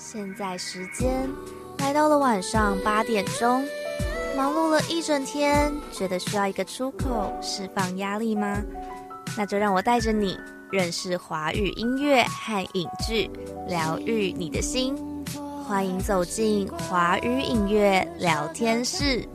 现在时间来到了晚上八点钟，忙碌了一整天，觉得需要一个出口释放压力吗？那就让我带着你认识华语音乐和影剧，疗愈你的心。欢迎走进华语音乐聊天室。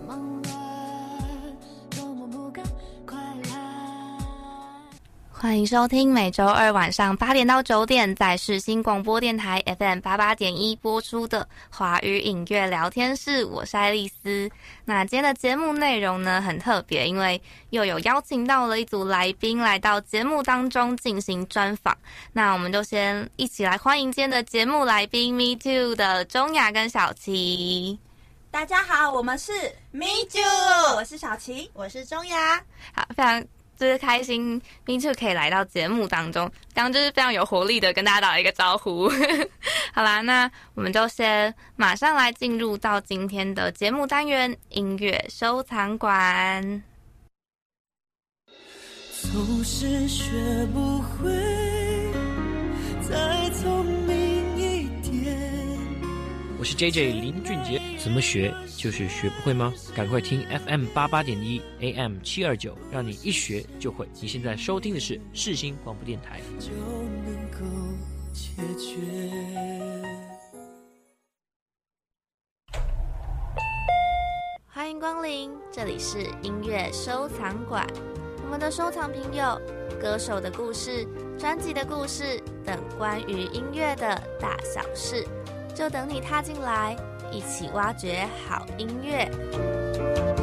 欢迎收听每周二晚上八点到九点在世新广播电台 FM 八八点一播出的华语影乐聊天室，我是爱丽丝。那今天的节目内容呢很特别，因为又有邀请到了一组来宾来到节目当中进行专访。那我们就先一起来欢迎今天的节目来宾 Me Too 的钟雅跟小琪。大家好，我们是 Me Too，我是小琪，我是钟雅。好，非常。就是开心，Me too 可以来到节目当中，刚刚就是非常有活力的跟大家打了一个招呼。好啦，那我们就先马上来进入到今天的节目单元——音乐收藏馆。总是学不会再聪明一点。我是 J J 林俊杰，怎么学？就是学不会吗？赶快听 FM 八八点一 AM 七二九，让你一学就会。你现在收听的是世新广播电台。欢迎光临，这里是音乐收藏馆。我们的收藏品有歌手的故事、专辑的故事等关于音乐的大小事，就等你踏进来。一起挖掘好音乐。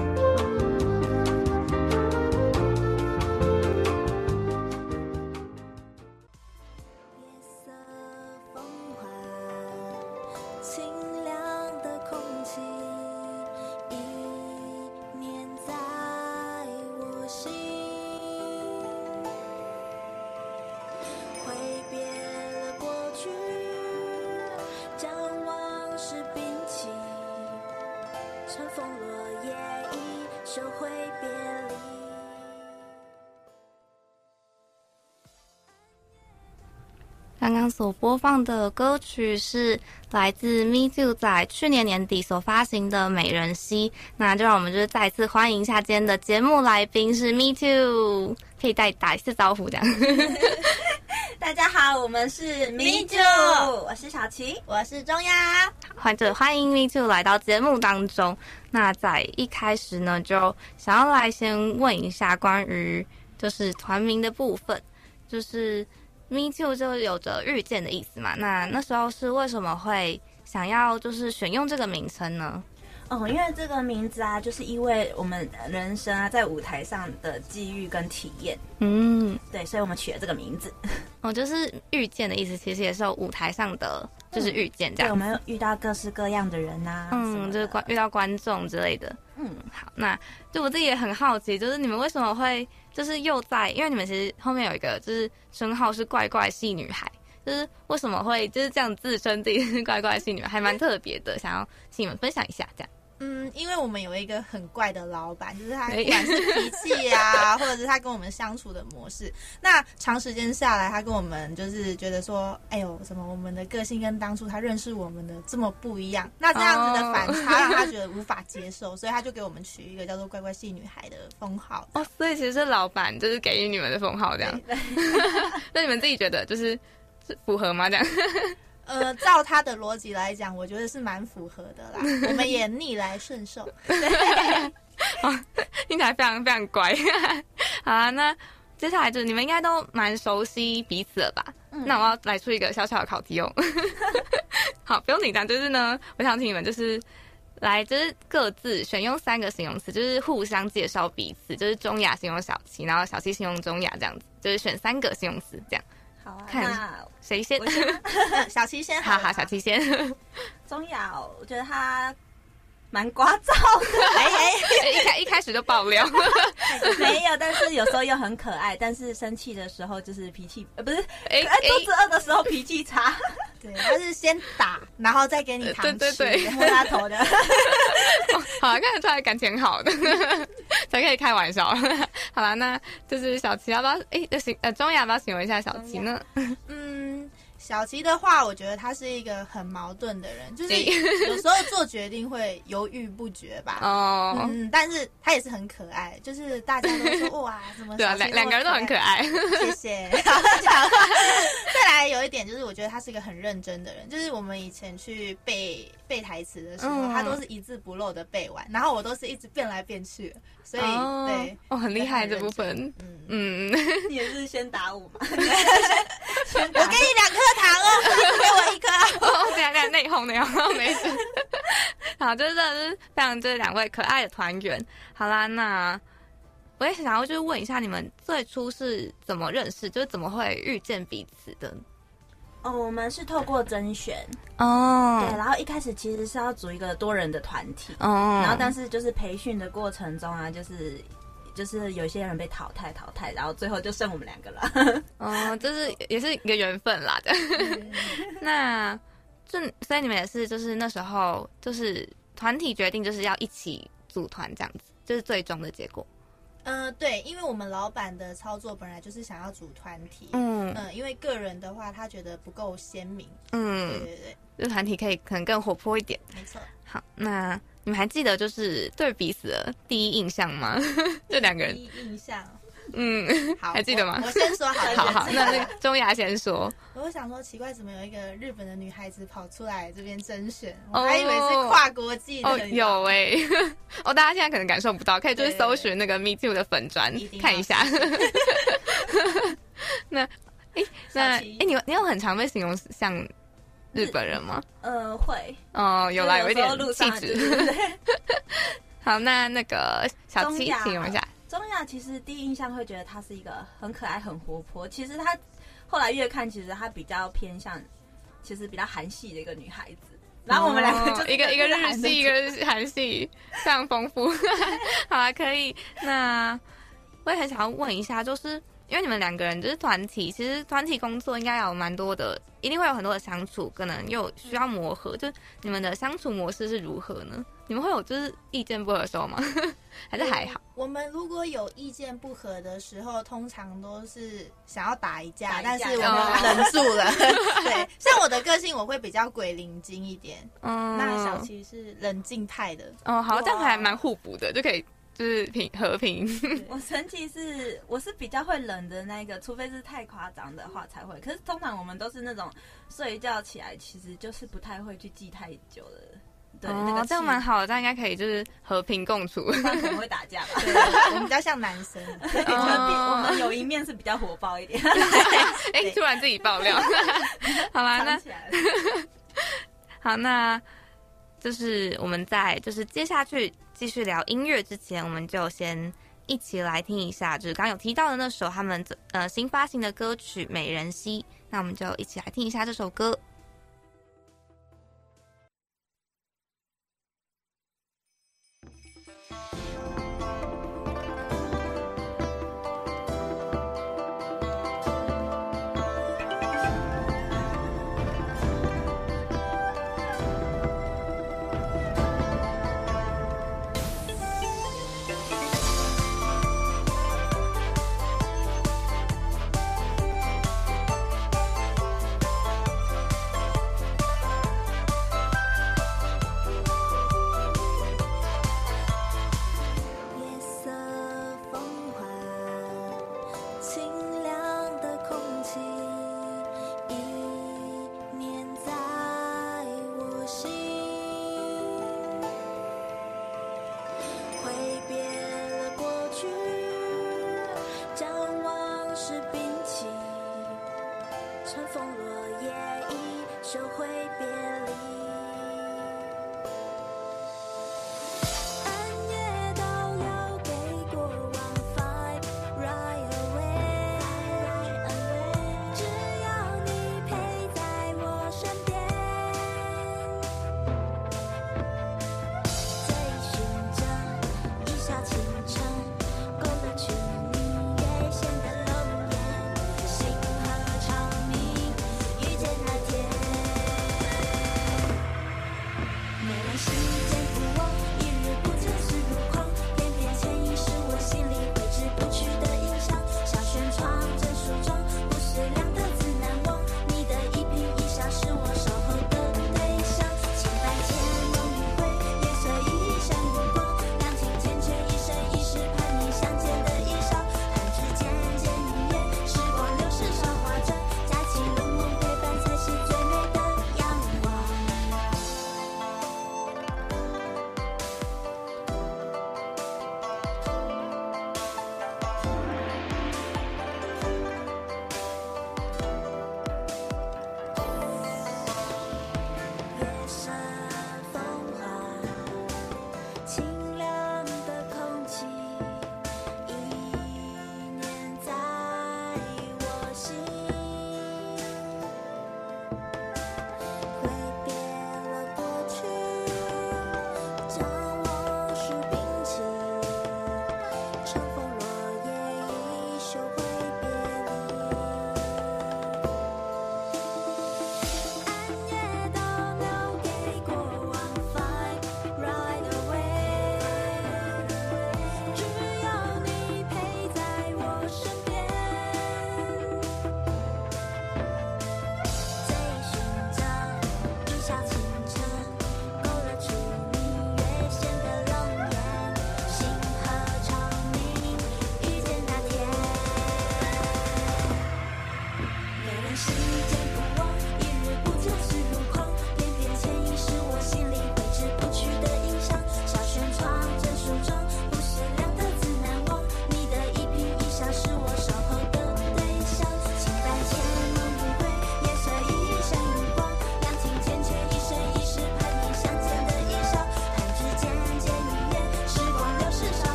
所播放的歌曲是来自 Me Too 在去年年底所发行的《美人兮》，那就让我们就是再次欢迎一下今天的节目来宾是 Me Too，可以再打一次招呼这样。大家好，我们是 Me Too，我是小琪，我是中央，欢迎欢迎 Me Too 来到节目当中。那在一开始呢，就想要来先问一下关于就是团名的部分，就是。Me too 就有着遇见的意思嘛？那那时候是为什么会想要就是选用这个名称呢？哦，因为这个名字啊，就是因为我们人生啊在舞台上的际遇跟体验。嗯，对，所以我们取了这个名字。哦，就是遇见的意思，其实也是舞台上的，就是遇见这样。对，我们遇到各式各样的人呐，嗯，就是观遇到观众之类的。嗯，好，那就我自己也很好奇，就是你们为什么会？就是又在，因为你们其实后面有一个就是称号是怪怪系女孩，就是为什么会就是这样自称自己是怪怪系女孩，还蛮特别的，想要请你们分享一下这样。嗯，因为我们有一个很怪的老板，就是他不管是脾气啊，或者是他跟我们相处的模式，那长时间下来，他跟我们就是觉得说，哎呦，什么我们的个性跟当初他认识我们的这么不一样，那这样子的反差让他觉得无法接受，所以他就给我们取一个叫做“乖乖系女孩”的封号。哦，所以其实是老板就是给予你们的封号这样。那你们自己觉得就是是符合吗？这样？呃，照他的逻辑来讲，我觉得是蛮符合的啦。我们也逆来顺受，听起来非常非常乖。好啊，那接下来就是你们应该都蛮熟悉彼此了吧？那我要来出一个小小的考题哦。好，不用紧张，就是呢，我想请你们就是来，就是各自选用三个形容词，就是互相介绍彼此，就是中雅形容小七，然后小七形容中雅，这样子，就是选三个形容词这样。好啊，看谁先？小七先。好好，小七先。钟瑶，我觉得他蛮聒噪的，哎哎一开一开始就爆料。没有，但是有时候又很可爱。但是生气的时候就是脾气，呃，不是，哎，肚子饿的时候脾气差。对，他是先打，然后再给你糖吃，摸他头的。好，看得出来感情好的，才可以开玩笑。好了，那就是小琪要不要？哎，行，呃，钟雅要不要形容一下小琪呢？嗯，小琪的话，我觉得他是一个很矛盾的人，就是 有时候做决定会犹豫不决吧。哦，嗯，但是他也是很可爱，就是大家都说 哇，怎么对啊，两两个人都很可爱。谢谢。再来有一点就是，我觉得他是一个很认真的人，就是我们以前去背背台词的时候，他都是一字不漏的背完，然后我都是一直变来变去，所以对，哦，很厉害这部分。嗯嗯，你也是先打我嘛？我给你两颗糖哦，给我一颗。哦，等下等下内讧内讧，没事。好，就是是非常这两位可爱的团员。好啦，那我也想要就是问一下，你们最初是怎么认识，就是怎么会遇见彼此的？哦，我们是透过甄选哦，对，然后一开始其实是要组一个多人的团体哦，然后但是就是培训的过程中啊，就是。就是有些人被淘汰淘汰，然后最后就剩我们两个了。哦，就是也是一个缘分啦的。那就所以你们也是，就是那时候就是团体决定就是要一起组团这样子，就是最终的结果。嗯，对，因为我们老板的操作本来就是想要组团体。嗯嗯，因为个人的话，他觉得不够鲜明。嗯，对对对，就团体可以可能更活泼一点。没错。好，那。你们还记得就是对彼此的第一印象吗？这两个人第一印象，嗯，好，还记得吗？我先说好，好好，那那钟雅先说。我想说，奇怪，怎么有一个日本的女孩子跑出来这边甄选？我还以为是跨国际的。有哎，哦，大家现在可能感受不到，可以就是搜寻那个 Me Too 的粉砖看一下。那，哎，那哎，你你有很常被形容像？日本人吗？呃，会哦，有啦，有一点气质。好，那那个小七形容一下。中亚其实第一印象会觉得她是一个很可爱、很活泼。其实她后来越看，其实她比较偏向，其实比较韩系的一个女孩子。然后我们两个就一个一个日系，一个韩系，非常丰富。好啊，可以。那我也很想要问一下，就是因为你们两个人就是团体，其实团体工作应该有蛮多的。一定会有很多的相处，可能又需要磨合。就你们的相处模式是如何呢？你们会有就是意见不合的时候吗？还是还好？我们如果有意见不合的时候，通常都是想要打一架，但是我们忍住了。对，像我的个性，我会比较鬼灵精一点。嗯，那小琪是冷静派的。哦，好，这样还蛮互补的，就可以。就是平和平。我神奇是我是比较会冷的那个，除非是太夸张的话才会。可是通常我们都是那种睡一觉起来，其实就是不太会去记太久的。对，那个这样蛮好的，这样应该可以就是和平共处。可能会打架吧？我们比较像男生，我们有一面是比较火爆一点。哎，突然自己爆料，好吧？那好，那就是我们在就是接下去。继续聊音乐之前，我们就先一起来听一下，就是刚有提到的那首他们呃新发行的歌曲《美人兮》，那我们就一起来听一下这首歌。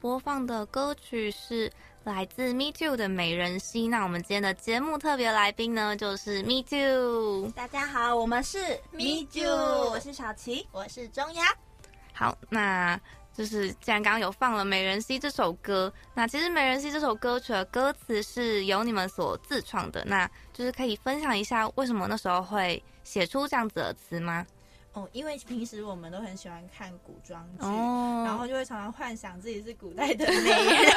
播放的歌曲是来自 Me Too 的美人兮。那我们今天的节目特别来宾呢，就是 Me Too。大家好，我们是 Me Too，我是小琪，我是钟雅。好，那就是既然刚刚有放了《美人兮》这首歌，那其实《美人兮》这首歌曲的歌词是由你们所自创的，那就是可以分享一下为什么那时候会写出这样子的词吗？哦，因为平时我们都很喜欢看古装剧，然后就会常常幻想自己是古代的美人。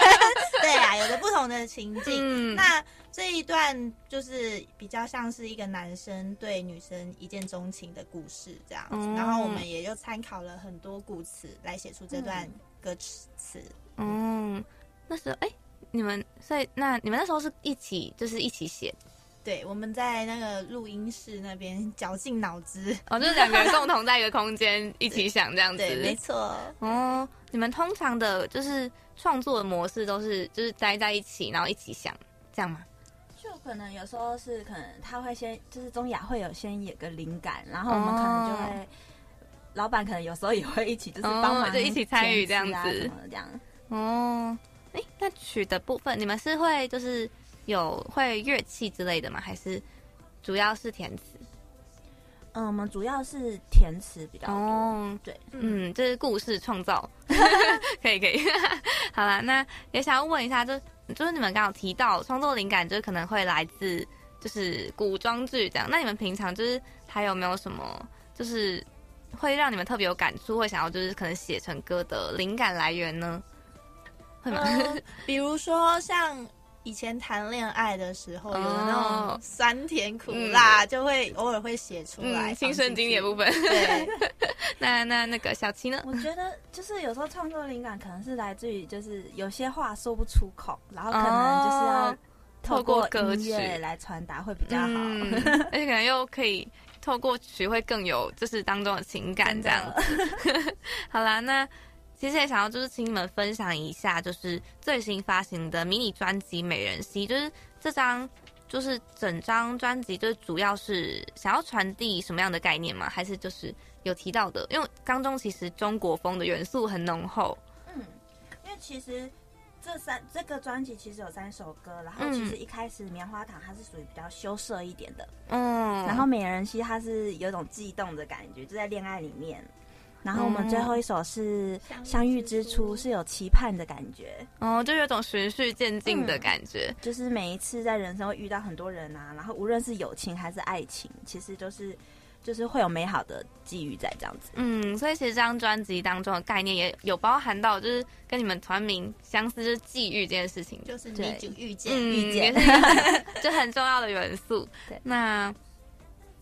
对啊，有着不同的情境。那这一段就是比较像是一个男生对女生一见钟情的故事这样子。然后我们也就参考了很多古词来写出这段歌词。嗯，那时候哎，你们所以那你们那时候是一起就是一起写。对，我们在那个录音室那边绞尽脑汁，哦，就是两个人共同在一个空间一起想这样子，对，没错。哦，你们通常的就是创作的模式都是就是待在一起，然后一起想这样吗？就可能有时候是可能他会先就是中雅会有先有个灵感，然后我们可能就会，老板可能有时候也会一起就是帮忙就一起参与这样子这样。哦，哎，那曲的部分你们是会就是。有会乐器之类的吗？还是主要是填词？嗯，我们主要是填词比较多。对，嗯，这是故事创造，可 以可以。好了，那也想要问一下，就就是你们刚刚提到创作灵感，就是可能会来自就是古装剧这样。那你们平常就是还有没有什么，就是会让你们特别有感触，会想要就是可能写成歌的灵感来源呢？会吗？比如说像。以前谈恋爱的时候，有那种酸甜苦辣，就会偶尔会写出来。青春经典部分。对。那那那个小七呢？我觉得就是有时候创作灵感可能是来自于，就是有些话说不出口，然后可能就是要透过歌曲来传达会比较好，而且可能又可以透过曲会更有就是当中的情感这样。好啦，那。其实也想要就是请你们分享一下，就是最新发行的迷你专辑《美人兮》，就是这张就是整张专辑，就是主要是想要传递什么样的概念吗？还是就是有提到的？因为当中其实中国风的元素很浓厚。嗯，因为其实这三这个专辑其实有三首歌，然后其实一开始棉花糖它是属于比较羞涩一点的，嗯，然后美人兮它是有种悸动的感觉，就在恋爱里面。然后我们最后一首是相遇之初，是有期盼的感觉哦，就有种循序渐进的感觉。就是每一次在人生会遇到很多人啊，然后无论是友情还是爱情，其实都是就是会有美好的际遇在这样子。嗯，所以其实这张专辑当中的概念也有包含到，就是跟你们团名相似，就是际遇这件事情，就是你就遇见遇见，就很重要的元素。对，那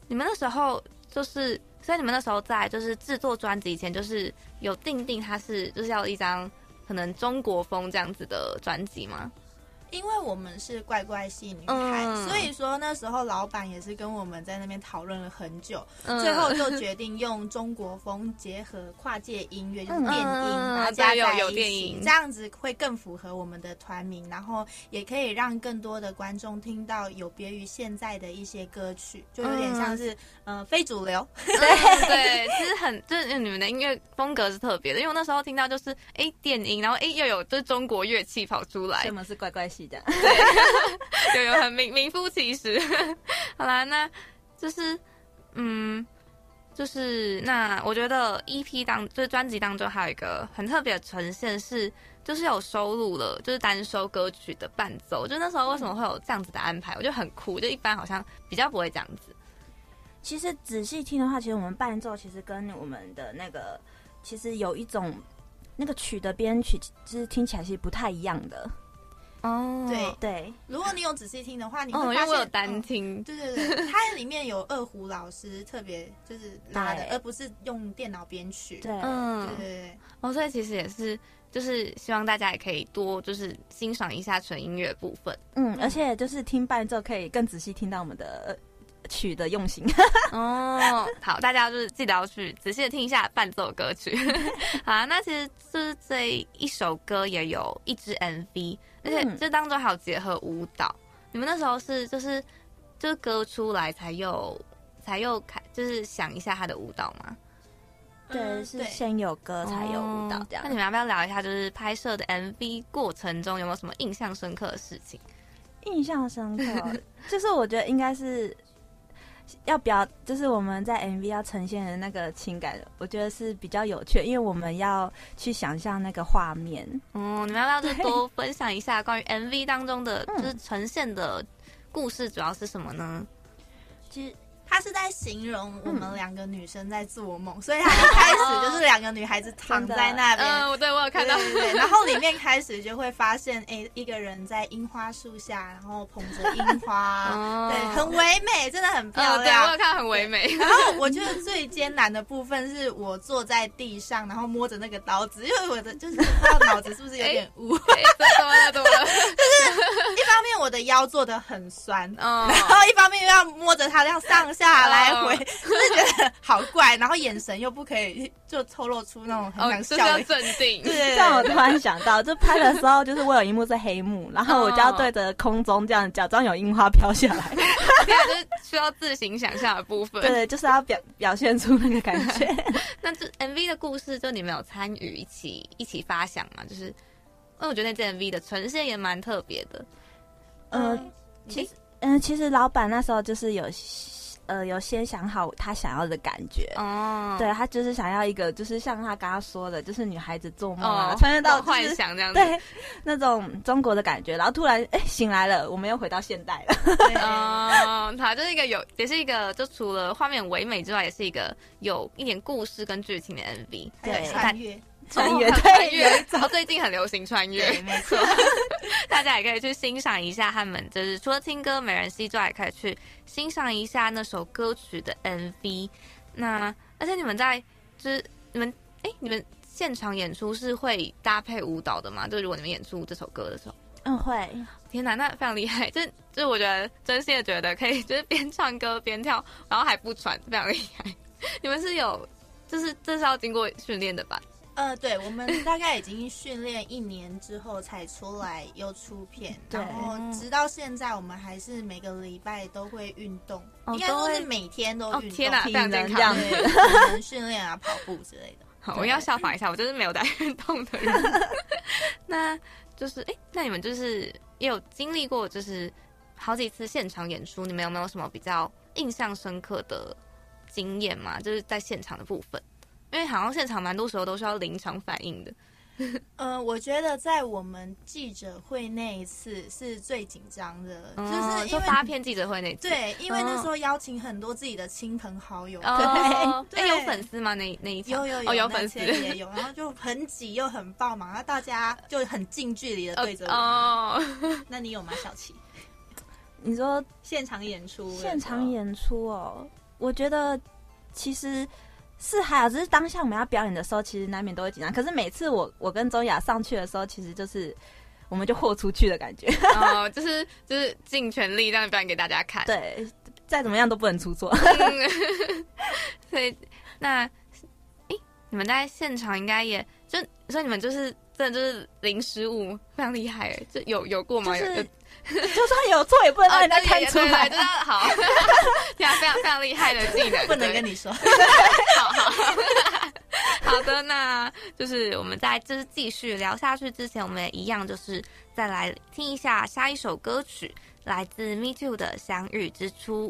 你们那时候就是。所以你们那时候在就是制作专辑以前，就是有定定它是就是要一张可能中国风这样子的专辑吗？因为我们是怪怪系女孩，所以说那时候老板也是跟我们在那边讨论了很久，最后就决定用中国风结合跨界音乐，就是电音，然后加在一起，这样子会更符合我们的团名，然后也可以让更多的观众听到有别于现在的一些歌曲，就有点像是呃非主流。对对，其实很就是你们的音乐风格是特别的，因为我那时候听到就是哎电音，然后哎又有就是中国乐器跑出来，什么是怪怪系。对，有有很名名副其实。好啦，那就是嗯，就是那我觉得 EP 当就是专辑当中还有一个很特别的呈现是，就是有收录了就是单收歌曲的伴奏。就那时候为什么会有这样子的安排？我觉得很酷，就一般好像比较不会这样子。其实仔细听的话，其实我们伴奏其实跟我们的那个其实有一种那个曲的编曲，就是听起来其实不太一样的。哦，对对，如果你有仔细听的话，你会发现，因为我有单听，对对对，它里面有二胡老师特别就是拉的，而不是用电脑编曲。对，嗯，对对对。哦，所以其实也是，就是希望大家也可以多就是欣赏一下纯音乐部分。嗯，而且就是听伴奏可以更仔细听到我们的。曲的用心 哦，好，大家就是记得要去仔细的听一下伴奏歌曲。好，那其实就是这一首歌也有一支 MV，而且这当中还有结合舞蹈。你们那时候是就是就是歌出来才又才又开，就是想一下他的舞蹈吗？对，是先有歌才有舞蹈这样。那你们要不要聊一下，就是拍摄的 MV 过程中有没有什么印象深刻的事情？印象深刻，就是我觉得应该是要表，就是我们在 MV 要呈现的那个情感，我觉得是比较有趣，因为我们要去想象那个画面。嗯，你们要不要多分享一下关于 MV 当中的，就是呈现的故事主要是什么呢？其实。他是在形容我们两个女生在做梦，所以他一开始就是两个女孩子躺在那边。嗯，对我有看到。对对对。然后里面开始就会发现，哎，一个人在樱花树下，然后捧着樱花，对，很唯美，真的很漂亮。对我有看很唯美。然后我觉得最艰难的部分是我坐在地上，然后摸着那个刀子，因为我的就是不知道脑子是不是有点污。怎么了？怎么了？就是一方面我的腰做的很酸，然后一方面又要摸着它这样上。下来回，就是觉得好怪，然后眼神又不可以就透露出那种很想笑的镇定。对，这样我突然想到，就拍的时候，就是我有一幕是黑幕，然后我就要对着空中这样假装有樱花飘下来，这样就是需要自行想象的部分。对，就是要表表现出那个感觉。那这 MV 的故事，就你们有参与一起一起发想嘛？就是，因为我觉得那支 MV 的呈现也蛮特别的。嗯，其实，嗯，其实老板那时候就是有。呃，有先想好他想要的感觉。哦，对他就是想要一个，就是像他刚刚说的，就是女孩子做梦啊，穿越到幻想这样，对那种中国的感觉，然后突然哎醒来了，我们又回到现代了。哦，它就是一个有，也是一个，就除了画面唯美之外，也是一个有一点故事跟剧情的 MV，对，穿越。穿越，穿越，然后最近很流行穿越，没错，大家也可以去欣赏一下他们，就是除了听歌《美人西》之外，也可以去欣赏一下那首歌曲的 MV。那而且你们在就是你们哎，你们现场演出是会搭配舞蹈的吗？就如果你们演出这首歌的时候，嗯，会。天哪，那非常厉害！就就是我觉得真心的觉得可以，就是边唱歌边跳，然后还不喘，非常厉害。你们是有，就是这是要经过训练的吧？呃，对，我们大概已经训练一年之后才出来又出片，然后直到现在，我们还是每个礼拜都会运动，应该说是每天都运动，天哪，这样这样训练啊，跑步之类的。好，我要效仿一下，我就是没有在运动的人。那就是，哎，那你们就是也有经历过，就是好几次现场演出，你们有没有什么比较印象深刻的经验嘛？就是在现场的部分。因为好像现场蛮多时候都是要临场反应的。呃，我觉得在我们记者会那一次是最紧张的，就是因为发片记者会那次。对，因为那时候邀请很多自己的亲朋好友。对，对，有粉丝吗？那那一有有有，有粉丝也有，然后就很挤又很爆嘛，然后大家就很近距离的对着我。哦，那你有吗，小琪？你说现场演出？现场演出哦，我觉得其实。是还有，只是当下我们要表演的时候，其实难免都会紧张。可是每次我我跟周雅上去的时候，其实就是我们就豁出去的感觉，哦，就是就是尽全力让表演给大家看。对，再怎么样都不能出错。所以那，诶，你们在现场应该也就所以你们就是真的就是零失误，非常厉害哎！就有有过吗？有。就算有错也不能让人家看出来，真的好，非常非常非常厉害的技能，不能跟你说。好好 好的，那就是我们在就是继续聊下去之前，我们也一样就是再来听一下下一首歌曲，来自 Me Too 的《相遇之初》。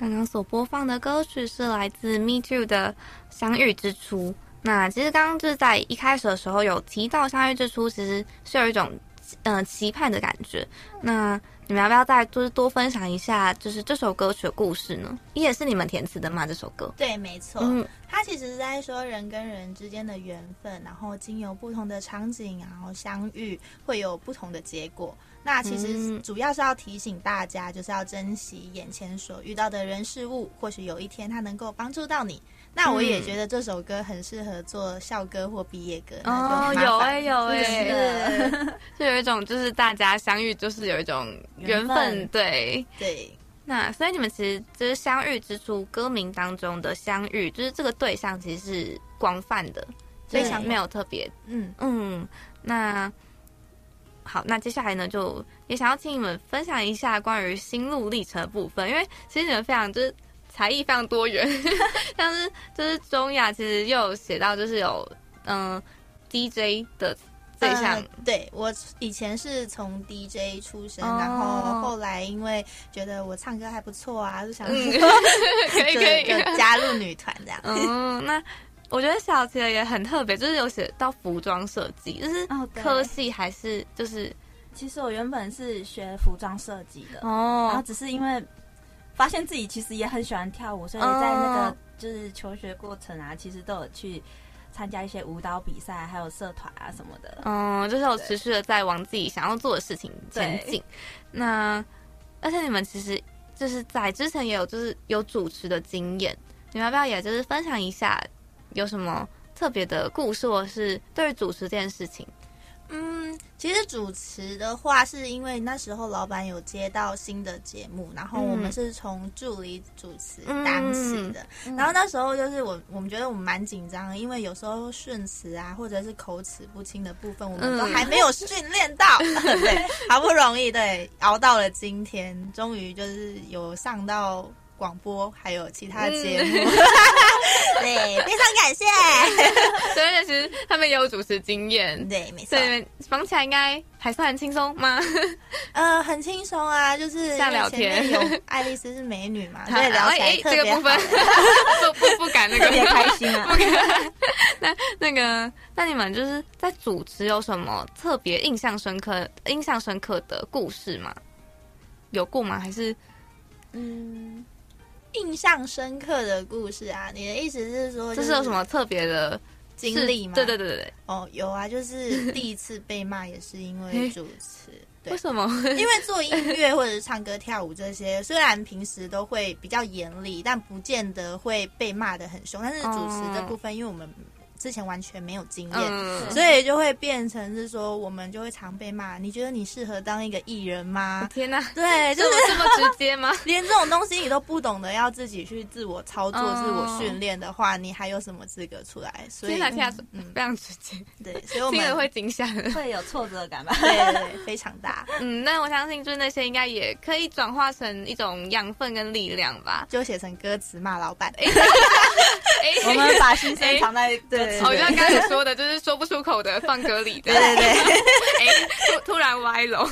刚刚所播放的歌曲是来自 Me Too 的《相遇之初》。那其实刚刚就是在一开始的时候有提到《相遇之初》，其实是有一种呃期盼的感觉。那你们要不要再就是多分享一下，就是这首歌曲的故事呢？也是你们填词的吗？这首歌？对，没错。嗯，它其实是在说人跟人之间的缘分，然后经由不同的场景，然后相遇，会有不同的结果。那其实主要是要提醒大家，就是要珍惜眼前所遇到的人事物，或许有一天它能够帮助到你。那我也觉得这首歌很适合做校歌或毕业歌。哦，有哎有哎，就有一种就是大家相遇，就是有一种缘分。对对。那所以你们其实就是相遇之初，歌名当中的相遇，就是这个对象其实是广泛的，非常没有特别。嗯嗯，那。好，那接下来呢，就也想要请你们分享一下关于心路历程的部分，因为其实你们非常就是才艺非常多元，像是就是中雅其实又有写到就是有嗯 DJ 的对象，对我以前是从 DJ 出身，然后后来因为觉得我唱歌还不错啊，就想可以可以 加入女团这样。嗯，那。我觉得小琪的也很特别，就是有写到服装设计，就是科系还是就是，其实我原本是学服装设计的哦，然后只是因为发现自己其实也很喜欢跳舞，所以在那个就是求学过程啊，其实都有去参加一些舞蹈比赛，还有社团啊什么的。嗯，就是我持续的在往自己想要做的事情前进。那而且你们其实就是在之前也有就是有主持的经验，你们要不要也就是分享一下？有什么特别的故事，或是对于主持这件事情？嗯，其实主持的话，是因为那时候老板有接到新的节目，然后我们是从助理主持当起的。然后那时候就是我，我们觉得我们蛮紧张，因为有时候顺词啊，或者是口齿不清的部分，我们都还没有训练到。对，好不容易对熬到了今天，终于就是有上到。广播还有其他节目，对，非常感谢。所以其实他们也有主持经验，对，没错。绑起来应该还算很轻松吗？呃，很轻松啊，就是像聊天。有爱丽丝是美女嘛，所以聊起来这个部分不不不敢那个特别开心啊。那那个，那你们就是在主持有什么特别印象深刻、印象深刻的故事吗？有过吗？还是嗯？印象深刻的故事啊，你的意思是说，这是有什么特别的经历吗？对对对对对。哦，有啊，就是第一次被骂也是因为主持。为什么？因为做音乐或者是唱歌跳舞这些，虽然平时都会比较严厉，但不见得会被骂的很凶。但是主持这部分，因为我们。之前完全没有经验，所以就会变成是说，我们就会常被骂。你觉得你适合当一个艺人吗？天哪，对，就是这么直接吗？连这种东西你都不懂得，要自己去自我操作、自我训练的话，你还有什么资格出来？所以，天哪，嗯，非常直接，对，所以我们会惊吓，会有挫折感吧？对对对，非常大。嗯，那我相信就是那些应该也可以转化成一种养分跟力量吧，就写成歌词骂老板。我们把心声藏在对，好像刚才说的，就是说不出口的放歌里的。对对对，哎，突突然歪楼。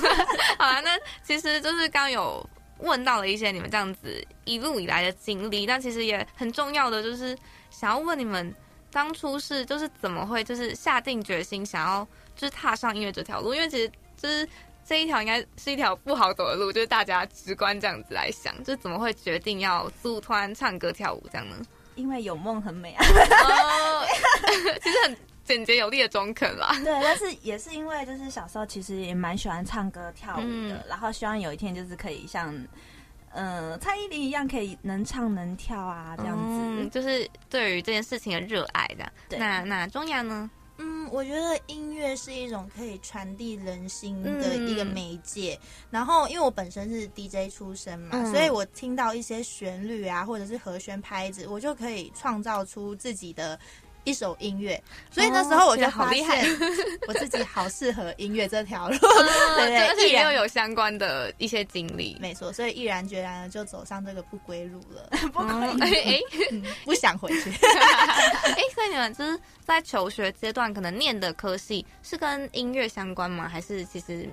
好了，那其实就是刚有问到了一些你们这样子一路以来的经历，但其实也很重要的就是想要问你们，当初是就是怎么会就是下定决心想要就是踏上音乐这条路？因为其实就是这一条应该是一条不好走的路，就是大家直观这样子来想，就是怎么会决定要组团唱歌跳舞这样呢？因为有梦很美啊，其实很简洁有力的中肯啦。对，但是也是因为就是小时候其实也蛮喜欢唱歌跳舞的，然后希望有一天就是可以像呃蔡依林一样，可以能唱能跳啊这样子，就是对于这件事情的热爱的。那那中雅呢？嗯，我觉得音乐是一种可以传递人心的一个媒介。然后，因为我本身是 DJ 出身嘛，所以我听到一些旋律啊，或者是和弦拍子，我就可以创造出自己的。一首音乐，所以那时候我就好厉害，我自己好适合音乐这条路，对 对，而且又有相关的一些经历，没错，所以毅然决然的就走上这个不归路了，不归，哎，不想回去。哎，所以你们就是在求学阶段，可能念的科系是跟音乐相关吗？还是其实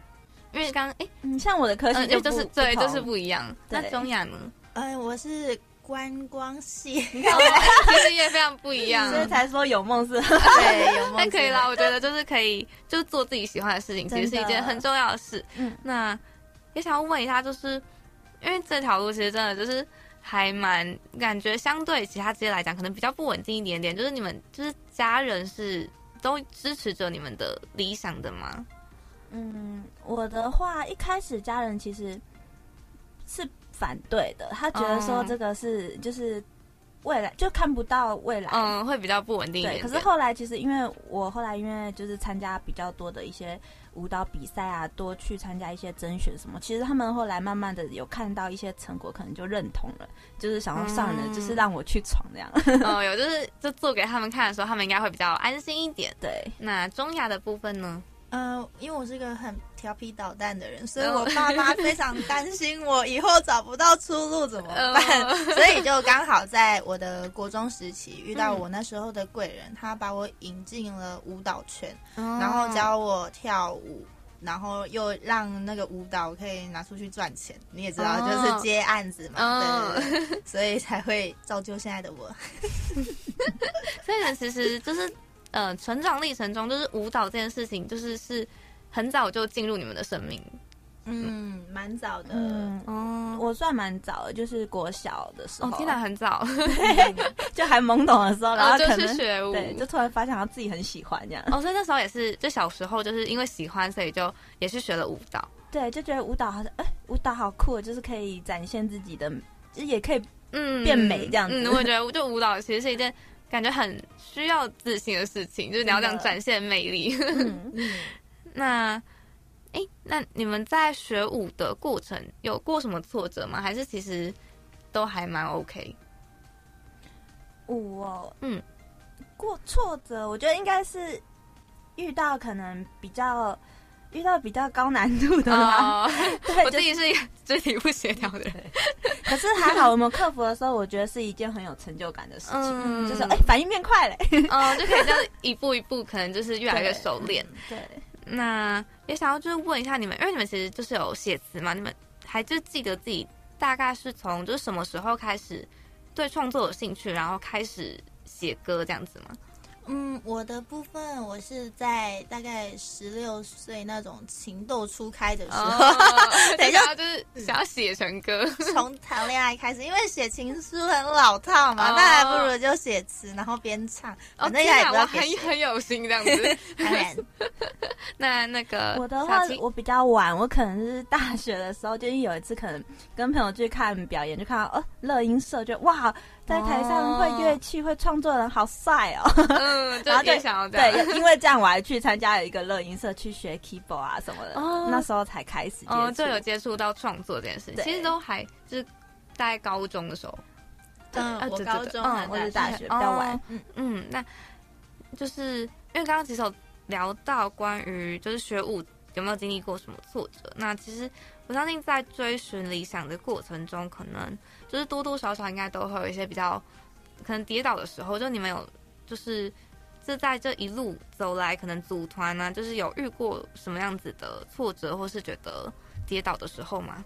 因为刚哎，像我的科系就是对，就是不一样。那中雅呢？嗯，我是观光系，其实也非常不一样，所以才说有梦是对有梦。但可以啦，我觉得就是可以，就做自己喜欢的事情，其实是一件很重要的事。嗯，那也想要问一下，就是因为这条路其实真的就是还蛮感觉相对其他职业来讲，可能比较不稳定一点点。就是你们就是家人是都支持着你们的理想的吗？嗯，我的话一开始家人其实是反对的，他觉得说这个是就是未来就看不到未来，嗯，会比较不稳定。对，可是后来其实因为我后来因为就是参加比较多的一些舞蹈比赛啊，多去参加一些甄选什么，其实他们后来慢慢的有看到一些成果，可能就认同了，就是想要上的就是让我去闯这样。哦，有就是就做给他们看的时候，他们应该会比较安心一点。对，那中亚的部分呢？嗯，因为我是一个很调皮捣蛋的人，所以我爸妈非常担心我以后找不到出路怎么办，所以就刚好在我的国中时期遇到我那时候的贵人，他把我引进了舞蹈圈，然后教我跳舞，然后又让那个舞蹈可以拿出去赚钱。你也知道，就是接案子嘛，对，所以才会造就现在的我。所以其实就是。呃，成长历程中，就是舞蹈这件事情，就是是很早就进入你们的生命。嗯，蛮早的。嗯，我算蛮早的，就是国小的时候。哦，听来很早，就还懵懂的时候，然后就去学舞，对，就突然发现他自己很喜欢这样。哦，所以那时候也是，就小时候就是因为喜欢，所以就也是学了舞蹈。对，就觉得舞蹈好像，哎，舞蹈好酷，就是可以展现自己的，就也可以嗯变美这样子。嗯，我觉得就舞蹈其实是一件。感觉很需要自信的事情，就是你要这样展现魅力。那，哎，那你们在学舞的过程有过什么挫折吗？还是其实都还蛮 OK？舞哦，嗯，过挫折，我觉得应该是遇到可能比较。遇到比较高难度的吗？对，我自己是一个肢体不协调的人，可是还好，我们克服的时候，我觉得是一件很有成就感的事情，嗯就是哎，反应变快嘞，哦，就可以这样一步一步，可能就是越来越熟练。对，那也想要就是问一下你们，因为你们其实就是有写词嘛，你们还就记得自己大概是从就是什么时候开始对创作有兴趣，然后开始写歌这样子吗？嗯，我的部分我是在大概十六岁那种情窦初开的时候，等一下就是想要写成歌，从谈恋爱开始，因为写情书很老套嘛，那还不如就写词，然后边唱。反正也我很很有心这样子。那那个我的话，我比较晚，我可能是大学的时候，就有一次可能跟朋友去看表演，就看到哦，乐音社，就哇。在台上会乐器、会创作的人好帅哦，嗯，然后就想要对，因为这样我还去参加了一个乐音社，去学 keyboard 啊什么的，那时候才开始哦，就有接触到创作这件事。其实都还就是大概高中的时候，嗯，我高中，嗯，我是大学比较晚，嗯。嗯，那就是因为刚刚其实有聊到关于就是学舞有没有经历过什么挫折，那其实我相信在追寻理想的过程中，可能。就是多多少少应该都会有一些比较可能跌倒的时候，就你们有就是是在这一路走来，可能组团呢，就是有遇过什么样子的挫折，或是觉得跌倒的时候吗？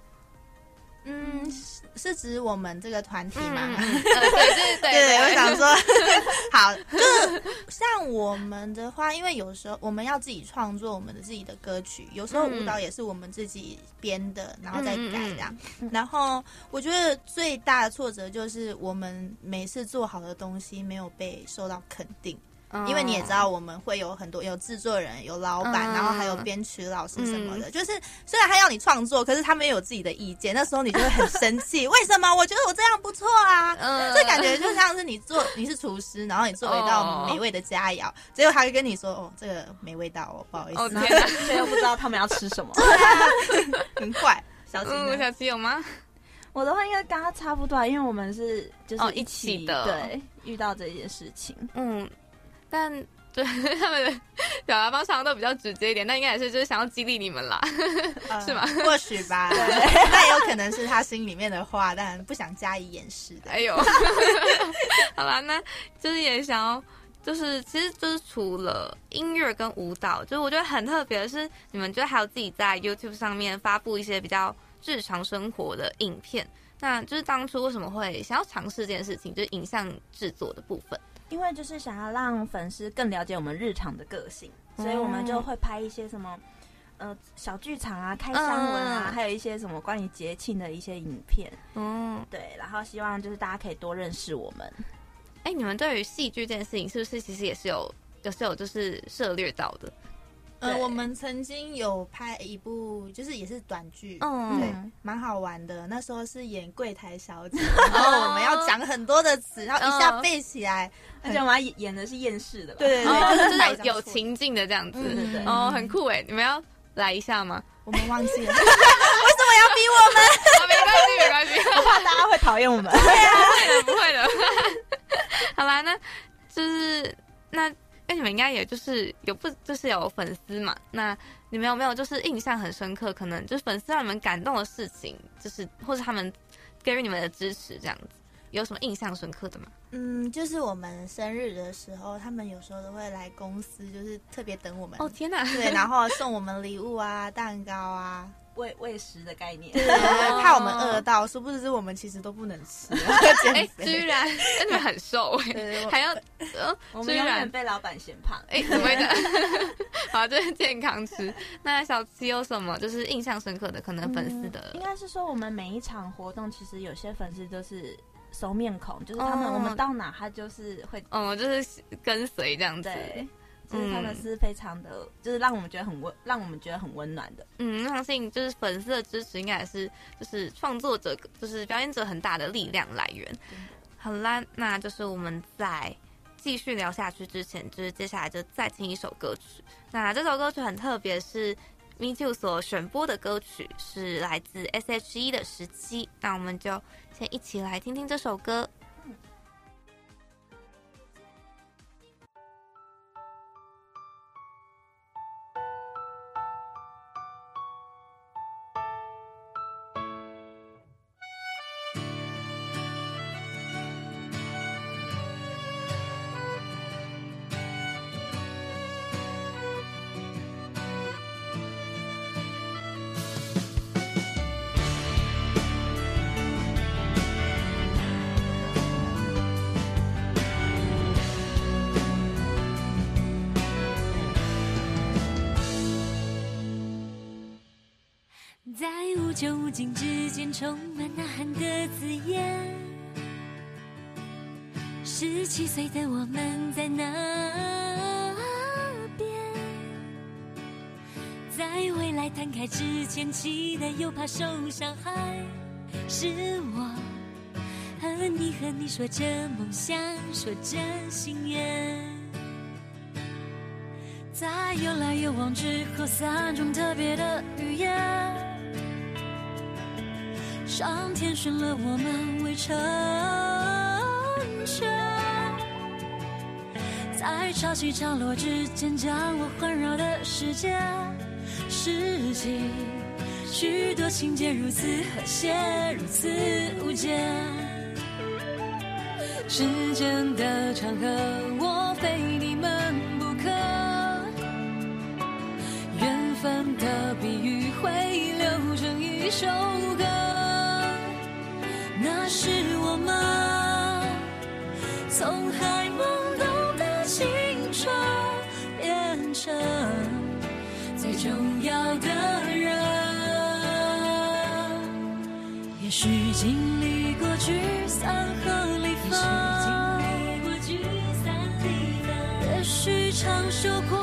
嗯，是指我们这个团体吗？对对对对，我想说，好，就是像我们的话，因为有时候我们要自己创作我们的自己的歌曲，有时候舞蹈也是我们自己编的，然后再改的。然后我觉得最大的挫折就是我们每次做好的东西没有被受到肯定。因为你也知道，我们会有很多有制作人、有老板，然后还有编曲老师什么的。就是虽然他要你创作，可是他没有自己的意见，那时候你就会很生气。为什么？我觉得我这样不错啊！这感觉就像是你做 你是厨师，然后你做了一道美味的佳肴，结果他会跟你说：“哦，这个没味道哦，不好意思。”却又不知道他们要吃什么，很怪。小七，小七有吗？我的话应该跟他差不多，因为我们是就是一起的，对，遇到这件事情，嗯。但对 他们的表达方式都比较直接一点，但应该也是就是想要激励你们啦，是吗？或许吧，那也有可能是他心里面的话，但不想加以掩饰的。哎呦，好吧，那就是也想要，就是其实就是除了音乐跟舞蹈，就是我觉得很特别的是，你们就还有自己在 YouTube 上面发布一些比较日常生活的影片。那就是当初为什么会想要尝试这件事情，就是影像制作的部分？因为就是想要让粉丝更了解我们日常的个性，所以我们就会拍一些什么呃小剧场啊、开箱文啊，还有一些什么关于节庆的一些影片。嗯，对，然后希望就是大家可以多认识我们。哎，你们对于戏剧这件事情，是不是其实也是有，有是有就是涉猎到的？呃，我们曾经有拍一部，就是也是短剧，嗯，对，蛮好玩的。那时候是演柜台小姐，然后我们要讲很多的词，然后一下背起来。而且我们演的是厌世的，对对对，就是有情境的这样子，对对对，哦，很酷哎！你们要来一下吗？我们忘记了，为什么要逼我们？没关系，没关系，我怕大家会讨厌我们。对啊，不会的，不会的。好啦，那就是那。那你们应该也就是有不就是有粉丝嘛？那你们有没有就是印象很深刻，可能就是粉丝让你们感动的事情，就是或者他们给予你们的支持这样子，有什么印象深刻的吗？嗯，就是我们生日的时候，他们有时候都会来公司，就是特别等我们。哦天哪！对，然后送我们礼物啊，蛋糕啊。喂喂食的概念，怕我们饿到，殊不知我们其实都不能吃。哎，居然真的很瘦哎，还要我们，居然被老板嫌胖哎，怎么的？好，就是健康吃。那小七有什么就是印象深刻的？可能粉丝的，应该是说我们每一场活动，其实有些粉丝都是熟面孔，就是他们我们到哪，他就是会，嗯，就是跟随这样子。就是他们是非常的，就是让我们觉得很温，让我们觉得很温暖的。嗯，相信就是粉丝的支持，应该也是就是创作者，就是表演者很大的力量来源。好啦，那就是我们在继续聊下去之前，就是接下来就再听一首歌曲。那这首歌曲很特别，是 Me Too 所选播的歌曲，是来自 S.H.E 的时期。那我们就先一起来听听这首歌。间，充满呐喊的字眼。十七岁的我们在那边，在未来摊开之前，期待又怕受伤害。是我和你，和你说着梦想，说着心愿，在有来有往之后，三种特别的语言。上天选了我们为成全，在潮起潮落之间将我环绕的世界，世纪许多情节如此和谐，如此无间。时间的长河，我非你们不可。缘分的比喻会流成一首。是我吗从还懵懂的青春变成最重要的人。也许经历过聚散和离分，也许尝受过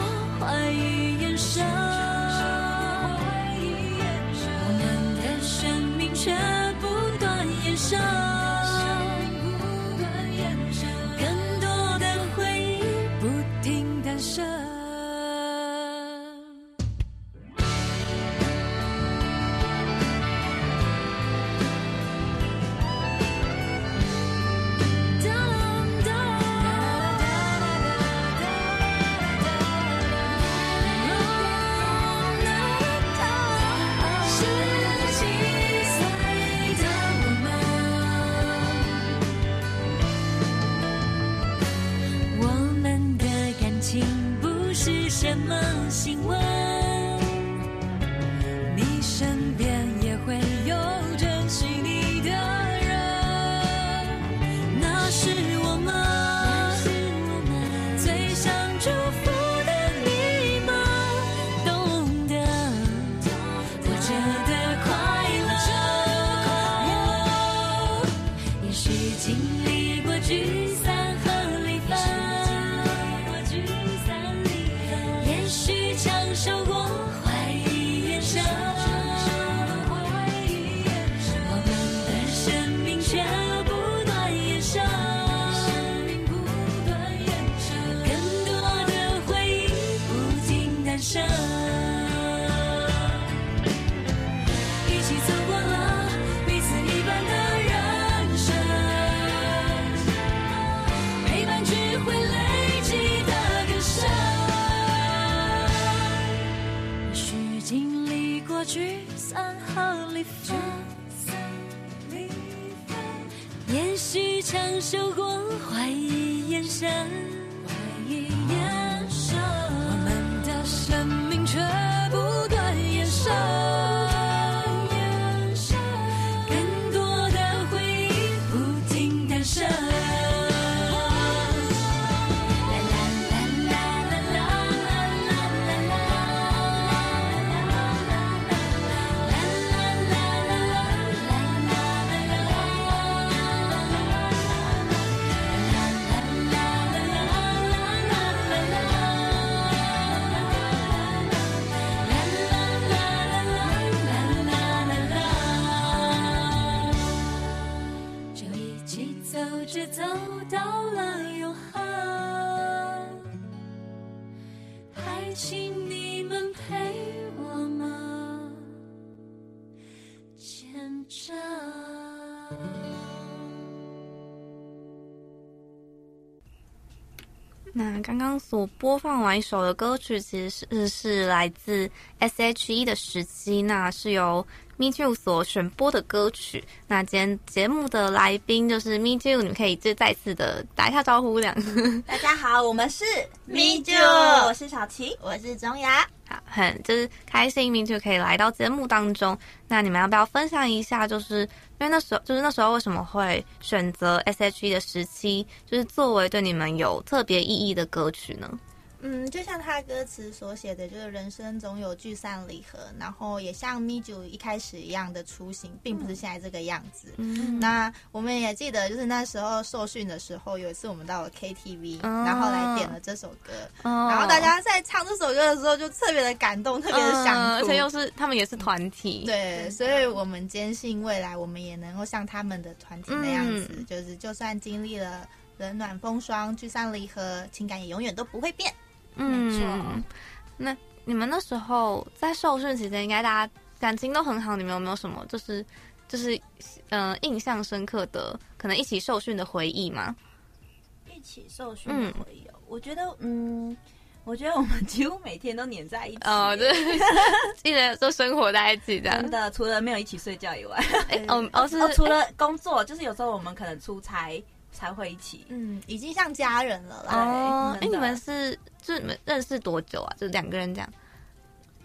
那刚刚所播放完一首的歌曲，其实是是来自 S.H.E 的时期，那是由 Me Too 所选播的歌曲。那今天节目的来宾就是 Me Too，你们可以就再次的打一下招呼，两大家好，我们是 Me Too，我是小琪，我是钟雅。好，很就是开心，明就可以来到节目当中。那你们要不要分享一下？就是因为那时候，就是那时候为什么会选择 S.H.E 的时期，就是作为对你们有特别意义的歌曲呢？嗯，就像他歌词所写的，就是人生总有聚散离合，然后也像咪九一开始一样的初心，并不是现在这个样子。嗯，那我们也记得，就是那时候受训的时候，有一次我们到了 KTV，然后来点了这首歌，然后大家在唱这首歌的时候就特别的感动，特别的想哭，而且又是他们也是团体，对，所以我们坚信未来我们也能够像他们的团体那样子，就是就算经历了冷暖风霜、聚散离合，情感也永远都不会变。嗯，那你们那时候在受训期间，应该大家感情都很好。你们有没有什么就是就是嗯印象深刻的，可能一起受训的回忆吗？一起受训的回忆，我觉得嗯，我觉得我们几乎每天都黏在一起哦，对，一直都生活在一起这样。真的，除了没有一起睡觉以外，哦哦 是除了工作，就是有时候我们可能出差。才会一起，嗯，已经像家人了啦。哦，哎，你们是是你们认识多久啊？就两个人这样？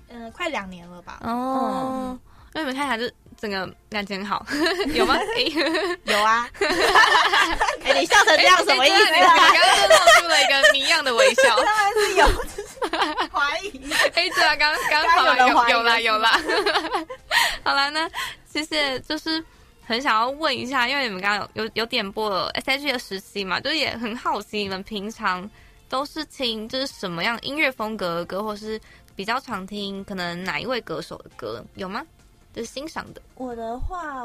嗯，快两年了吧。哦，因为你们看起来就整个感情好，有吗？有啊。哎，你笑成这样什么意思？你刚刚露出了一个谜样的微笑。当然是有，怀疑。哎，对啊，刚刚好有有啦有啦。好了，那谢谢，就是。很想要问一下，因为你们刚刚有有有点播了 S.H.E 的时期嘛，就是也很好奇你们平常都是听就是什么样音乐风格的歌，或是比较常听可能哪一位歌手的歌有吗？就是欣赏的。我的话，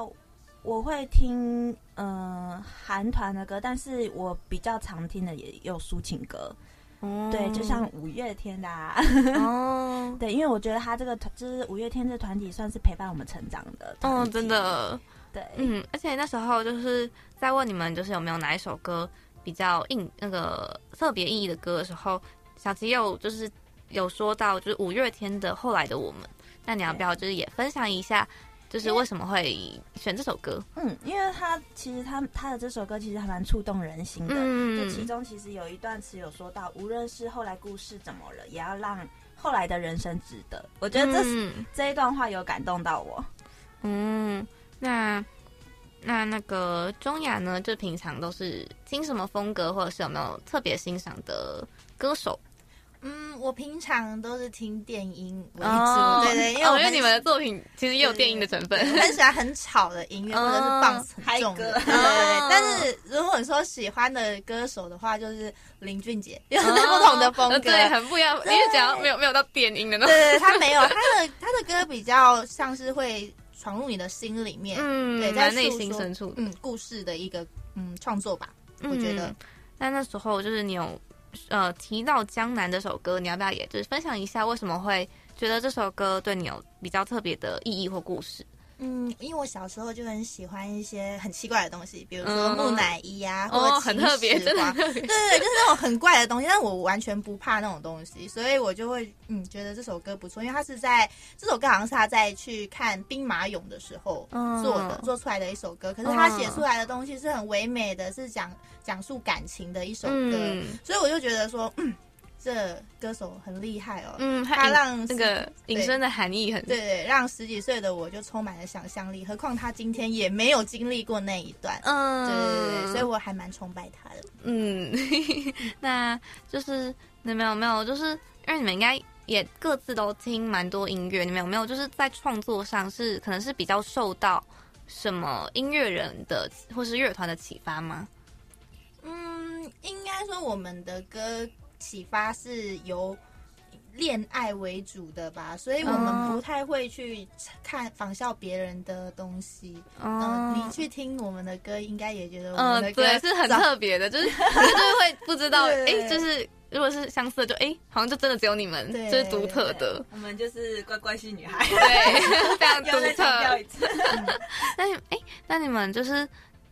我会听嗯韩团的歌，但是我比较常听的也有抒情歌。嗯，对，就像五月天的。啊哦，对，因为我觉得他这个团就是五月天这团体算是陪伴我们成长的。哦，真的。对，嗯，而且那时候就是在问你们，就是有没有哪一首歌比较硬，那个特别意义的歌的时候，小吉有就是有说到，就是五月天的《后来的我们》，那你要不要就是也分享一下，就是为什么会选这首歌？嗯，因为他其实他他的这首歌其实还蛮触动人心的，嗯，就其中其实有一段词有说到，无论是后来故事怎么了，也要让后来的人生值得。我觉得这是这一段话有感动到我，嗯。那那那个中雅呢，就平常都是听什么风格，或者是有没有特别欣赏的歌手？嗯，我平常都是听电音为主，对对，因为我觉得你们的作品其实也有电音的成分，很喜欢很吵的音乐或者是放很重的，对对对。但是如果说喜欢的歌手的话，就是林俊杰，有不同的风格，对，很不一样。因为只要没有没有到电音的那种，对对，他没有，他的他的歌比较像是会闯入你的心里面，嗯，对，在内心深处，嗯，故事的一个嗯创作吧，我觉得。但那时候就是你有。呃，提到《江南》这首歌，你要不要也就是分享一下为什么会觉得这首歌对你有比较特别的意义或故事？嗯，因为我小时候就很喜欢一些很奇怪的东西，比如说木乃伊啊，或者很特别，对对对，就是那种很怪的东西，但我完全不怕那种东西，所以我就会嗯觉得这首歌不错，因为他是在这首歌好像是他在去看兵马俑的时候做的，做出来的一首歌，可是他写出来的东西是很唯美的，是讲讲述感情的一首歌，所以我就觉得说。这歌手很厉害哦，嗯，他让那个隐身的含义很对对，让十几岁的我就充满了想象力，何况他今天也没有经历过那一段，嗯，对对对，所以我还蛮崇拜他的，嗯，那就是你们有没有就是因为你们应该也各自都听蛮多音乐，你们有没有就是在创作上是可能是比较受到什么音乐人的或是乐团的启发吗？嗯，应该说我们的歌。启发是由恋爱为主的吧，所以我们不太会去看仿效别人的东西。嗯，你去听我们的歌，应该也觉得嗯，对，是很特别的，就是就是会不知道，哎，就是如果是相似的，就哎，好像就真的只有你们，就是独特的。我们就是乖乖系女孩，对，非常 独特。那哎，那你们就是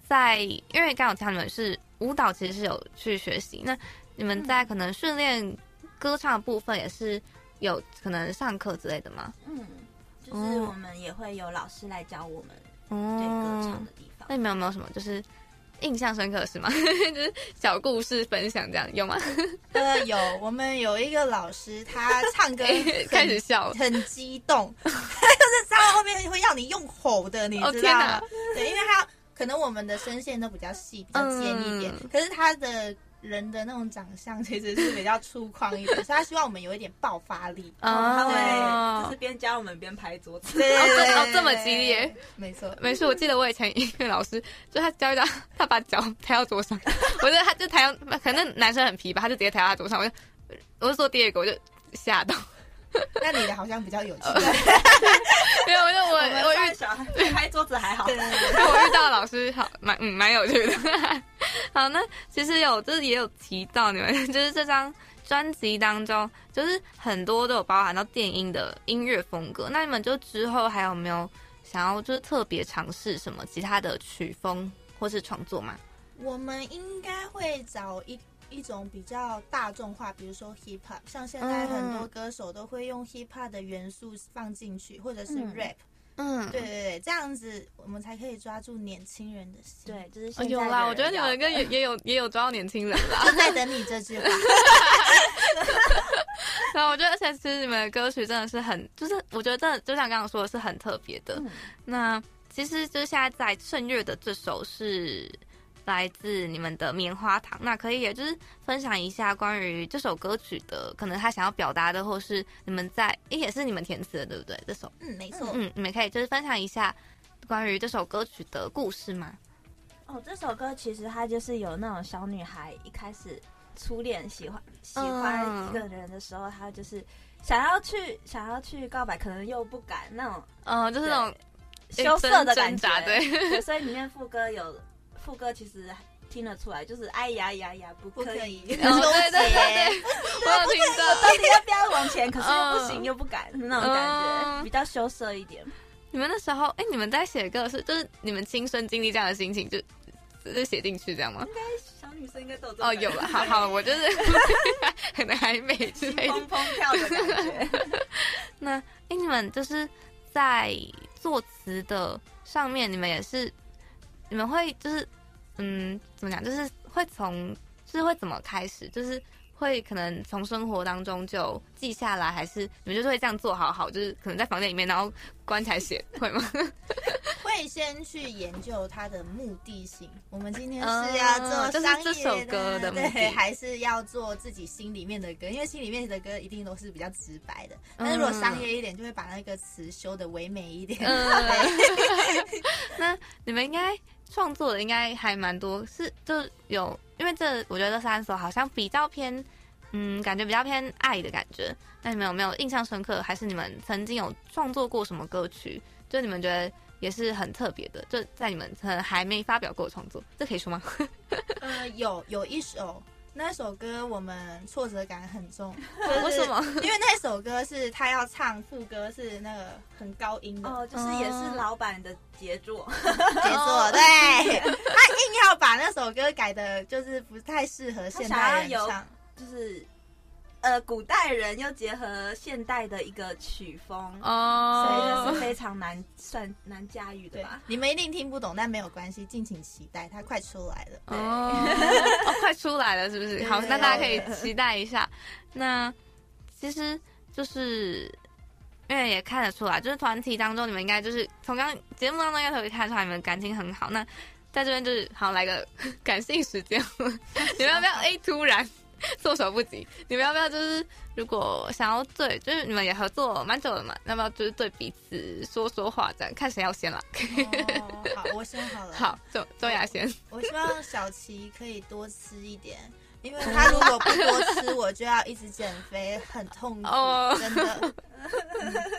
在，因为刚好听你们是舞蹈，其实是有去学习那。你们在可能训练歌唱的部分也是有可能上课之类的吗？嗯，就是我们也会有老师来教我们对歌唱的地方。那你们有没有什么就是印象深刻的事吗？就是小故事分享这样有吗？呃，有，我们有一个老师，他唱歌 开始笑，很激动，他就是唱到后面会要你用吼的，你知道吗？对，因为他可能我们的声线都比较细，比较尖一点，可是他的。人的那种长相 其实是比较粗犷一点，所以他希望我们有一点爆发力。哦，对，就是边教我们边拍桌子。对对对，这么激烈。没错，没错。我记得我以前音乐老师，就他教一教，他把脚抬到桌上，我觉得他就抬到，可能男生很皮吧，他就直接抬到他桌上，我就，我就说第二个，我就吓到。那你的好像比较有趣，没有，就我我遇小孩 拍桌子还好，对对对，我遇到老师好蛮嗯蛮有趣的。好，那其实有就是也有提到你们，就是这张专辑当中，就是很多都有包含到电音的音乐风格。那你们就之后还有没有想要就是特别尝试什么其他的曲风或是创作吗？我们应该会找一。一种比较大众化，比如说 hip hop，像现在很多歌手都会用 hip hop 的元素放进去，或者是 rap，嗯，对对对，这样子我们才可以抓住年轻人的心。对，就是有啦，我觉得你们跟也也有也有抓到年轻人啦，就在等你这句话。然后我觉得，而且其实你们的歌曲真的是很，就是我觉得真的就像刚刚说的是很特别的。那其实就是现在在圣乐的这首是。来自你们的棉花糖，那可以也就是分享一下关于这首歌曲的，可能他想要表达的，或是你们在，也是你们填词的，对不对？这首，嗯，没错，嗯，你们可以就是分享一下关于这首歌曲的故事吗？哦，这首歌其实它就是有那种小女孩一开始初恋喜欢喜欢一个人的时候，她就是想要去想要去告白，可能又不敢那种，嗯，就是那种羞涩的感觉，对，所以里面副歌有。副歌其实听得出来，就是哎呀呀呀，不可以，对对 对，我有听到，到底要不要往前？可是又不行，又不敢，那种感觉比较羞涩一点。你们那时候，哎，你们在写歌是，就是你们亲身经历这样的心情，就就写进去这样吗？应该小女生应该都有。哦，有了，好好，我就是可能还没之类的，砰砰跳的感觉。那哎，你们就是在作词的上面，你们也是。你们会就是，嗯，怎么讲？就是会从，就是会怎么开始？就是会可能从生活当中就记下来，还是你们就是会这样做好好？就是可能在房间里面，然后关起来写，会吗？会会先去研究它的目的性。我们今天是要做商业的，对，还是要做自己心里面的歌？因为心里面的歌一定都是比较直白的，但是如果商业一点，就会把那个词修的唯美一点。那你们应该创作的应该还蛮多，是就有，因为这我觉得这三首好像比较偏。嗯，感觉比较偏爱的感觉。那你们有没有印象深刻？还是你们曾经有创作过什么歌曲？就你们觉得也是很特别的，就在你们可能还没发表过创作，这可以说吗？呃，有有一首，那首歌我们挫折感很重。为什么？因为那首歌是他要唱副歌，是那个很高音的，哦，就是也是老板的杰作，杰作。对，他硬要把那首歌改的，就是不太适合现代人唱。就是，呃，古代人又结合现代的一个曲风哦，所以就是非常难算难驾驭的吧？你们一定听不懂，但没有关系，敬请期待，它快出来了 哦，快出来了，是不是？好，那大家可以期待一下。那其实就是因为也看得出来，就是团体当中，你们应该就是从刚节目当中应该可以看出来，你们感情很好。那在这边就是好来个 感性时间，你们要不要 A 突然？措手不及，你们要不要就是如果想要对，就是你们也合作蛮久了嘛，要不要就是对彼此说说话，这样看谁要先了？好，我先好了。好，周周雅先。我希望小琪可以多吃一点，因为 他如果不多吃，我就要一直减肥，很痛苦，真的。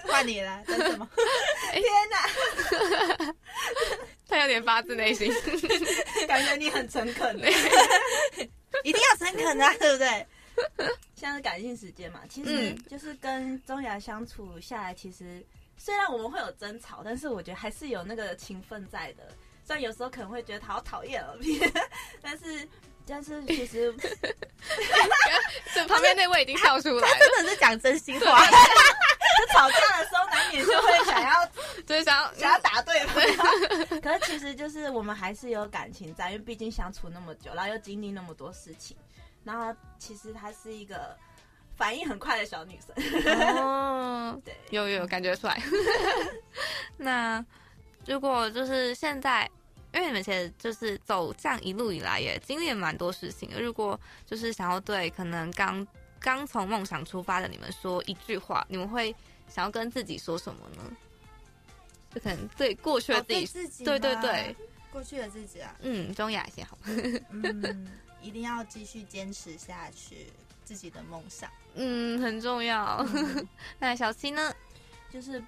换你了，真的吗？天哪！他有点发自内心，感觉你很诚恳 一定要诚恳啊，对不对？现在是感性时间嘛，其实就是跟钟雅相处下来，其实虽然我们会有争吵，但是我觉得还是有那个情分在的。虽然有时候可能会觉得他好讨厌哦，但是但是其实，这旁边那位已经笑出来，他真的是讲真心话。就 吵架的时候难免就会想要，就是想要想要打对方。可是其实就是我们还是有感情在，因为毕竟相处那么久，然后又经历那么多事情，然后其实她是一个反应很快的小女生。哦，对，有有感觉出来。那如果就是现在，因为你们其实就是走这样一路以来也经历了蛮多事情，如果就是想要对可能刚。刚从梦想出发的你们说一句话，你们会想要跟自己说什么呢？就可能对过去的自己，对对对，过去的自己啊，嗯，中雅先好，嗯，一定要继续坚持下去自己的梦想，嗯，很重要。那小七呢？就是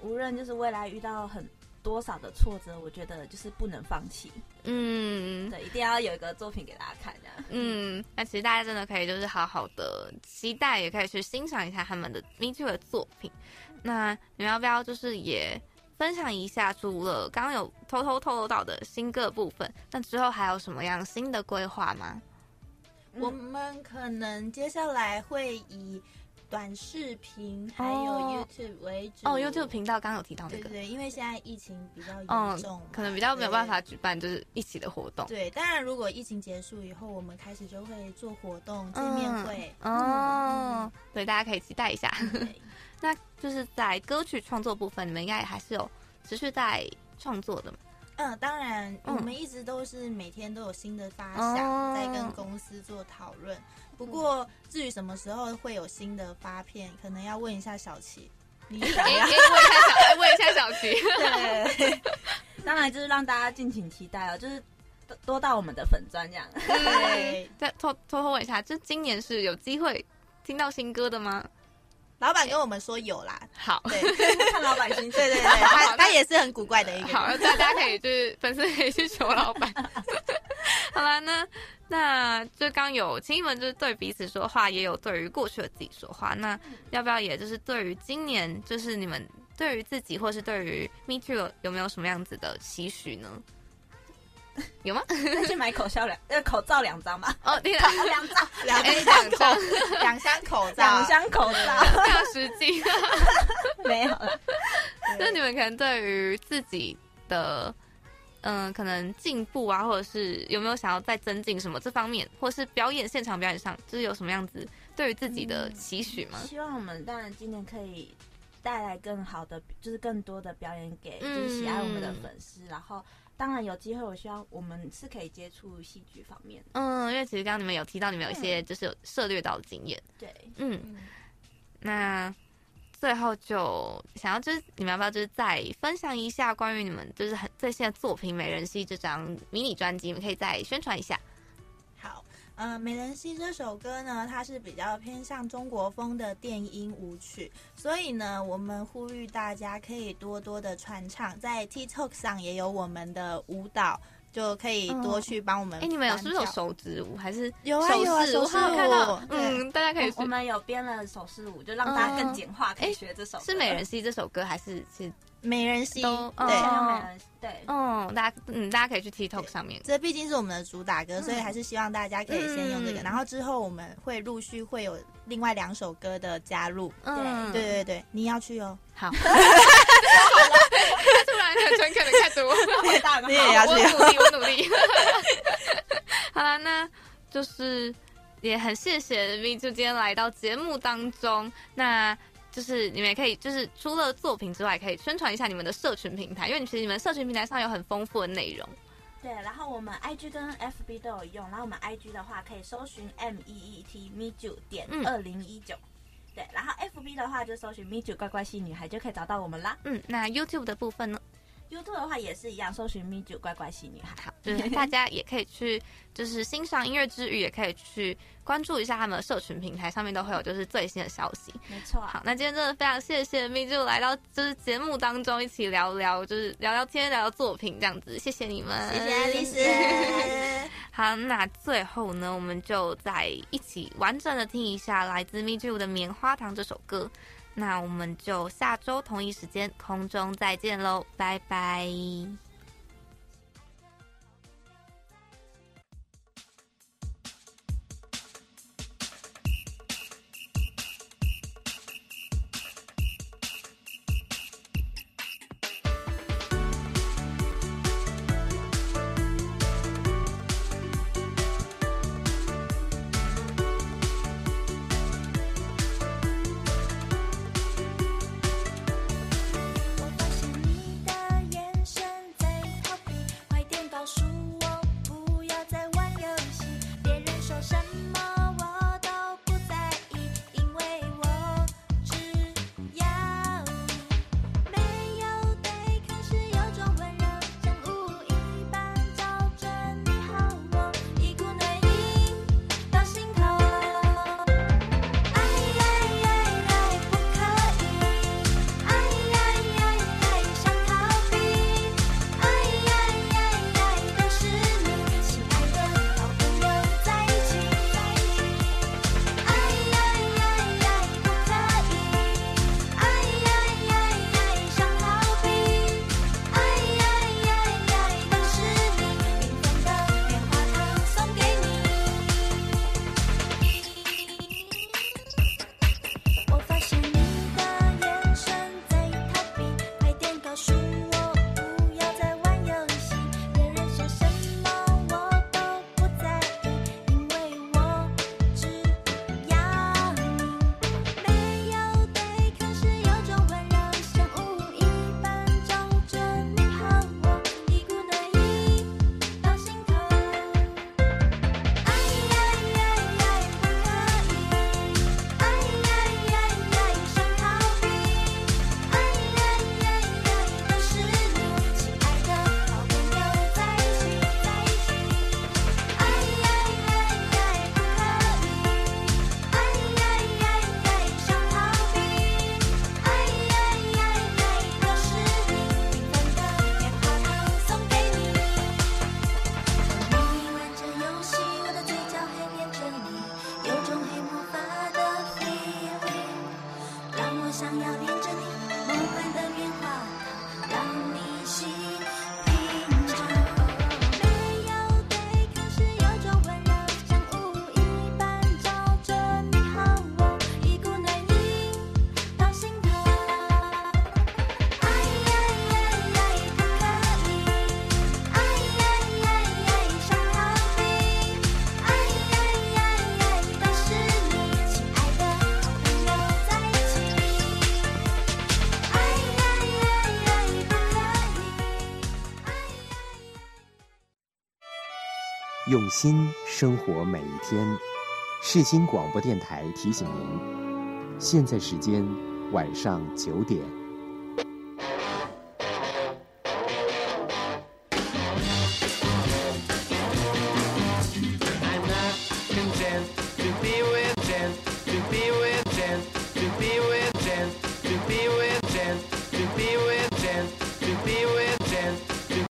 无论就是未来遇到很。多少的挫折，我觉得就是不能放弃。嗯，对，一定要有一个作品给大家看这样。嗯，那其实大家真的可以就是好好的期待，也可以去欣赏一下他们的 Me Too 的作品。那你们要不要就是也分享一下，除了刚刚有偷偷透露到的新歌部分，那之后还有什么样新的规划吗？我们可能接下来会以。短视频还有 YouTube 为主。哦，YouTube 频道刚刚有提到那个，对对，因为现在疫情比较严重，可能比较没有办法举办就是一起的活动。对，当然如果疫情结束以后，我们开始就会做活动见面会。哦，对，大家可以期待一下。那就是在歌曲创作部分，你们应该还是有持续在创作的。嗯，当然，我们一直都是每天都有新的发想，在跟公司做讨论。不过，至于什么时候会有新的发片，可能要问一下小琪。你 问一下小，问一下小琪。对，当然就是让大家敬请期待哦，就是多到我们的粉钻这样。对，再偷偷偷问一下，就今年是有机会听到新歌的吗？老板跟我们说有啦，好，对，看老板心情，对对对，他他也是很古怪的一个，好，大家可以就是粉丝可以去求老板。好了，那那就刚有亲戚们就是对彼此说话，也有对于过去的自己说话，那要不要也就是对于今年，就是你们对于自己或是对于 Me Too 有没有什么样子的期许呢？有吗？去买口罩两 呃口罩两张吧。哦，对 了，两张，两两张，两箱口罩，两箱口罩，这样实际。没有了。那你们可能对于自己的嗯，可能进步啊，或者是有没有想要再增进什么这方面，或是表演现场表演上，就是有什么样子对于自己的期许吗？希望我们当然今年可以带来更好的，就是更多的表演给就是喜爱我们的粉丝。然后，当然有机会，我希望我们是可以接触戏剧方面。嗯，因为其实刚刚你们有提到，你们有一些就是有涉猎到的经验。对，嗯，那最后就想要就是你们要不要就是再分享一下关于你们就是很最新的作品《美人戏》这张迷你专辑，你们可以再宣传一下。嗯，《美人兮》这首歌呢，它是比较偏向中国风的电音舞曲，所以呢，我们呼吁大家可以多多的传唱，在 TikTok 上也有我们的舞蹈，就可以多去帮我们。哎，你们有是不是有手指舞？还是有啊有啊手势舞？嗯，大家可以。我们有编了手势舞，就让大家更简化，可以学这首。是《美人兮》这首歌，还是是？美人兮，对，对，嗯，大家，嗯，大家可以去 TikTok 上面。这毕竟是我们的主打歌，所以还是希望大家可以先用这个。然后之后我们会陆续会有另外两首歌的加入。对，对对对，你要去哦。好。很诚恳的看着我，你也要去，我努力，我努力。好了，那就是也很谢谢 V 就今天来到节目当中。那。就是你们也可以，就是除了作品之外，可以宣传一下你们的社群平台，因为其实你们社群平台上有很丰富的内容。对，然后我们 I G 跟 F B 都有用，然后我们 I G 的话可以搜寻 M E E T Me Ju 点二零一九，对，然后 F B 的话就搜寻 Me Ju 乖乖系女孩就可以找到我们啦。嗯，那 YouTube 的部分呢？YouTube 的话也是一样，搜寻咪九乖乖系女孩。好，就是 大家也可以去，就是欣赏音乐之余，也可以去关注一下他们的社群平台，上面都会有就是最新的消息。没错。好，那今天真的非常谢谢咪九来到就是节目当中，一起聊聊，就是聊聊天，聊聊作品这样子。谢谢你们，谢谢爱丽丝。好，那最后呢，我们就再一起完整的听一下来自 Miju 的《棉花糖》这首歌。那我们就下周同一时间空中再见喽，拜拜。心生活每一天。世新广播电台提醒您，现在时间晚上九点。